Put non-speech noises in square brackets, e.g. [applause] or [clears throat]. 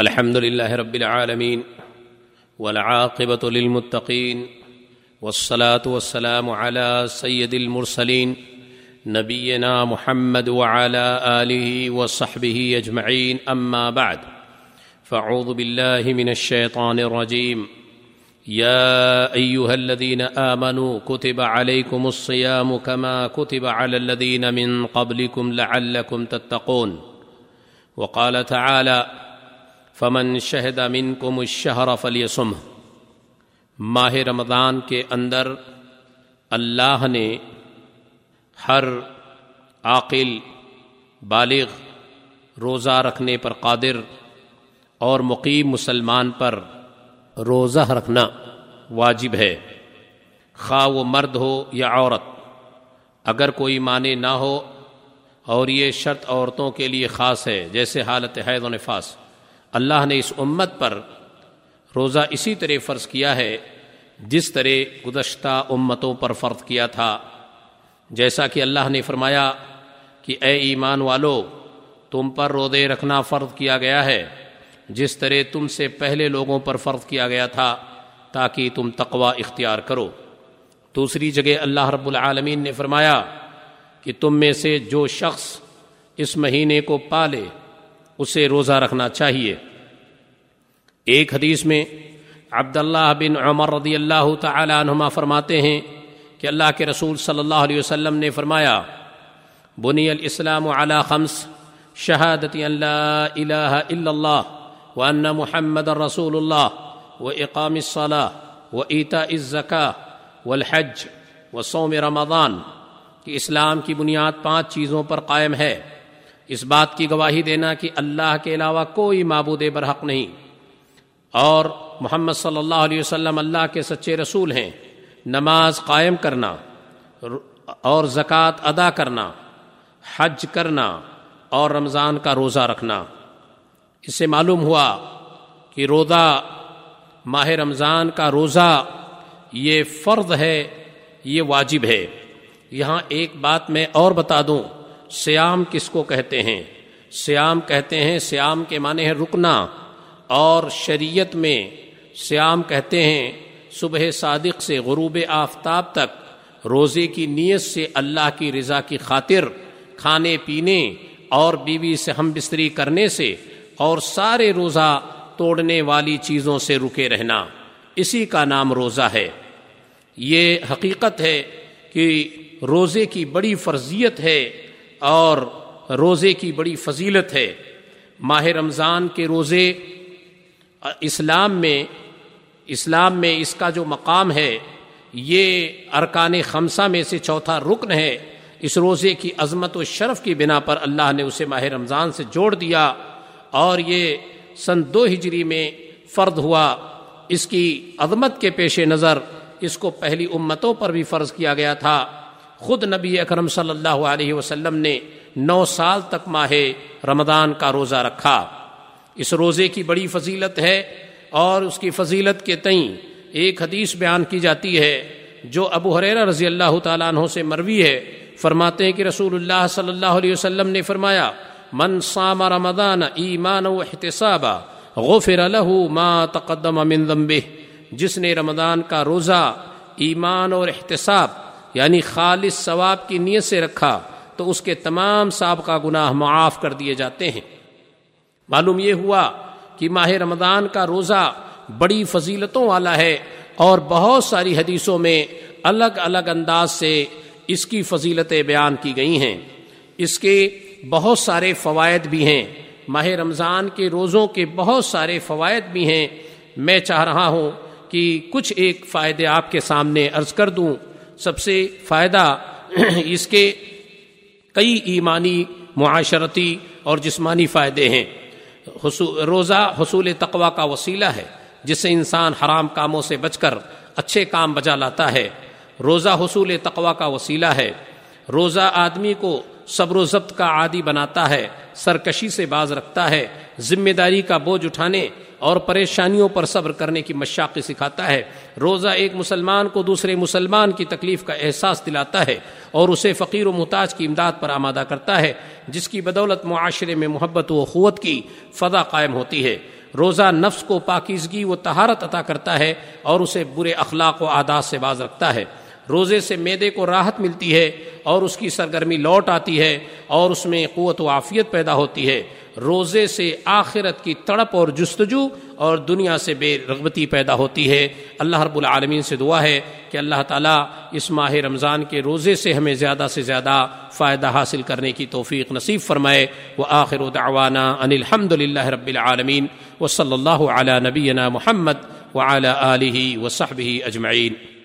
الحمد لله رب العالمين والعاقبة للمتقين والصلاة والسلام على سيد المرسلين نبينا محمد وعلى آله وصحبه أجمعين أما بعد فاعوذ بالله من الشيطان الرجيم يا أيها الذين آمنوا كتب عليكم الصيام كما كتب على الذين من قبلكم لعلكم تتقون وقال تعالى فمن شہد من کو مشہر فلیسم ماہ رمضان کے اندر اللہ نے ہر عاقل، بالغ، روزہ رکھنے پر قادر اور مقیم مسلمان پر روزہ رکھنا واجب ہے۔ خواہ وہ مرد ہو یا عورت، اگر کوئی معنی نہ ہو اور یہ شرط عورتوں کے لیے خاص ہے، جیسے حالت حید و نفاس۔ اللہ نے اس امت پر روزہ اسی طرح فرض کیا ہے، جس طرح گزشتہ امتوں پر فرض کیا تھا۔ جیسا کہ اللہ نے فرمایا کہ اے ایمان والو، تم پر روزے رکھنا فرض کیا گیا ہے، جس طرح تم سے پہلے لوگوں پر فرض کیا گیا تھا، تاکہ تم تقوا اختیار کرو۔ دوسری جگہ اللہ رب العالمین نے فرمایا کہ تم میں سے جو شخص اس مہینے کو پالے اسے روزہ رکھنا چاہیے۔ ایک حدیث میں عبداللہ بن عمر رضی اللہ تعالی عنہما فرماتے ہیں کہ اللہ کے رسول صلی اللہ علیہ وسلم نے فرمایا، بنی الاسلام علی خمس شہادت ان لا الہ الا اللہ وان محمد رسول اللہ و اقام الصلاة و ایتا الزکاة والحج و صوم رمضان۔ کہ اسلام کی بنیاد پانچ چیزوں پر قائم ہے۔ اس بات کی گواہی دینا کہ اللہ کے علاوہ کوئی معبود برحق نہیں۔ اور محمد صلی اللہ علیہ وسلم اللہ کے سچے رسول ہیں۔ نماز قائم کرنا اور زکوٰۃ ادا کرنا، حج کرنا، اور رمضان کا روزہ رکھنا۔ اس سے معلوم ہوا کہ روزہ، ماہ رمضان کا روزہ یہ فرض ہے، یہ واجب ہے۔ یہاں ایک بات میں اور بتا دوں۔ سیام کس کو کہتے ہیں؟ سیام کہتے ہیں، سیام کے معنی ہے رکنا۔ اور شریعت میں سیام کہتے ہیں، صبح صادق سے غروب آفتاب تک، روزے کی نیت سے اللہ کی رضا کی خاطر، کھانے، پینے اور بیوی سے ہم بستری کرنے سے اور سارے روزہ توڑنے والی چیزوں سے رکے رہنا۔ اسی کا نام روزہ ہے۔ یہ حقیقت ہے کہ روزے کی بڑی فرضیت ہے اور روزے کی بڑی فضیلت ہے۔ ماہ رمضان کے روزے، اسلام میں اسلام میں اس کا جو مقام ہے، یہ ارکان خمسہ میں سے چوتھا رکن ہے۔ اس روزے کی عظمت و شرف کی بنا پر اللہ نے اسے ماہ رمضان سے جوڑ دیا۔ اور یہ سن دو ہجری میں فرد ہوا۔ اس کی عظمت کے پیش نظر اس کو پہلی امتوں پر بھی فرض کیا گیا تھا۔ خود نبی اکرم صلی اللہ علیہ وسلم نے نو سال تک ماہ رمضان کا روزہ رکھا۔ اس روزے کی بڑی فضیلت ہے اور اس کی فضیلت کے تئیں ایک حدیث بیان کی جاتی ہے جو ابو حریر رضی اللہ تعالیٰ عنہ سے مروی ہے۔ فرماتے ہیں کہ رسول اللہ صلی اللہ علیہ وسلم نے فرمایا، من صام رمضان ایمان و احتسابا، غفر له ما تقدم من ذنبه. جس نے رمضان کا روزہ ایمان اور احتساب یعنی خالص ثواب کی نیت سے رکھا تو اس کے تمام سابقہ گناہ معاف کر دیے جاتے ہیں۔ معلوم یہ ہوا کہ ماہ رمضان کا روزہ بڑی فضیلتوں والا ہے اور بہت ساری حدیثوں میں الگ الگ انداز سے اس کی فضیلتیں بیان کی گئی ہیں۔ اس کے بہت سارے فوائد بھی ہیں۔ ماہ رمضان کے روزوں کے بہت سارے فوائد بھی ہیں۔ میں چاہ رہا ہوں کہ کچھ ایک فائدے آپ کے سامنے عرض کر دوں۔ سب سے فائدہ [clears throat] اس کے کئی ایمانی، معاشرتی اور جسمانی فائدے ہیں۔ روزہ حصول تقوا کا وسیلہ ہے، جس سے انسان حرام کاموں سے بچ کر اچھے کام بجا لاتا ہے۔ روزہ حصول تقوا کا وسیلہ ہے۔ روزہ آدمی کو صبر و ضبط کا عادی بناتا ہے۔ سرکشی سے باز رکھتا ہے ذمہ داری کا بوجھ اٹھانے اور پریشانیوں پر صبر کرنے کی مشاقی سکھاتا ہے۔ روزہ ایک مسلمان کو دوسرے مسلمان کی تکلیف کا احساس دلاتا ہے اور اسے فقیر و محتاج کی امداد پر آمادہ کرتا ہے، جس کی بدولت معاشرے میں محبت و قوت کی فضا قائم ہوتی ہے۔ روزہ نفس کو پاکیزگی و تہارت عطا کرتا ہے اور اسے برے اخلاق و عادات سے باز رکھتا ہے۔ روزے سے میدے کو راحت ملتی ہے اور اس کی سرگرمی لوٹ آتی ہے اور اس میں قوت و عافیت پیدا ہوتی ہے۔ روزے سے آخرت کی تڑپ اور جستجو اور دنیا سے بے رغبتی پیدا ہوتی ہے۔ اللہ رب العالمین سے دعا ہے کہ اللہ تعالیٰ اس ماہ رمضان کے روزے سے ہمیں زیادہ سے زیادہ فائدہ حاصل کرنے کی توفیق نصیب فرمائے۔ وہ آخر دعوانا ان الحمد للہ رب العالمین۔ و صلی اللہ علیہ نبینا محمد وعلى آله وصحبه أجمعين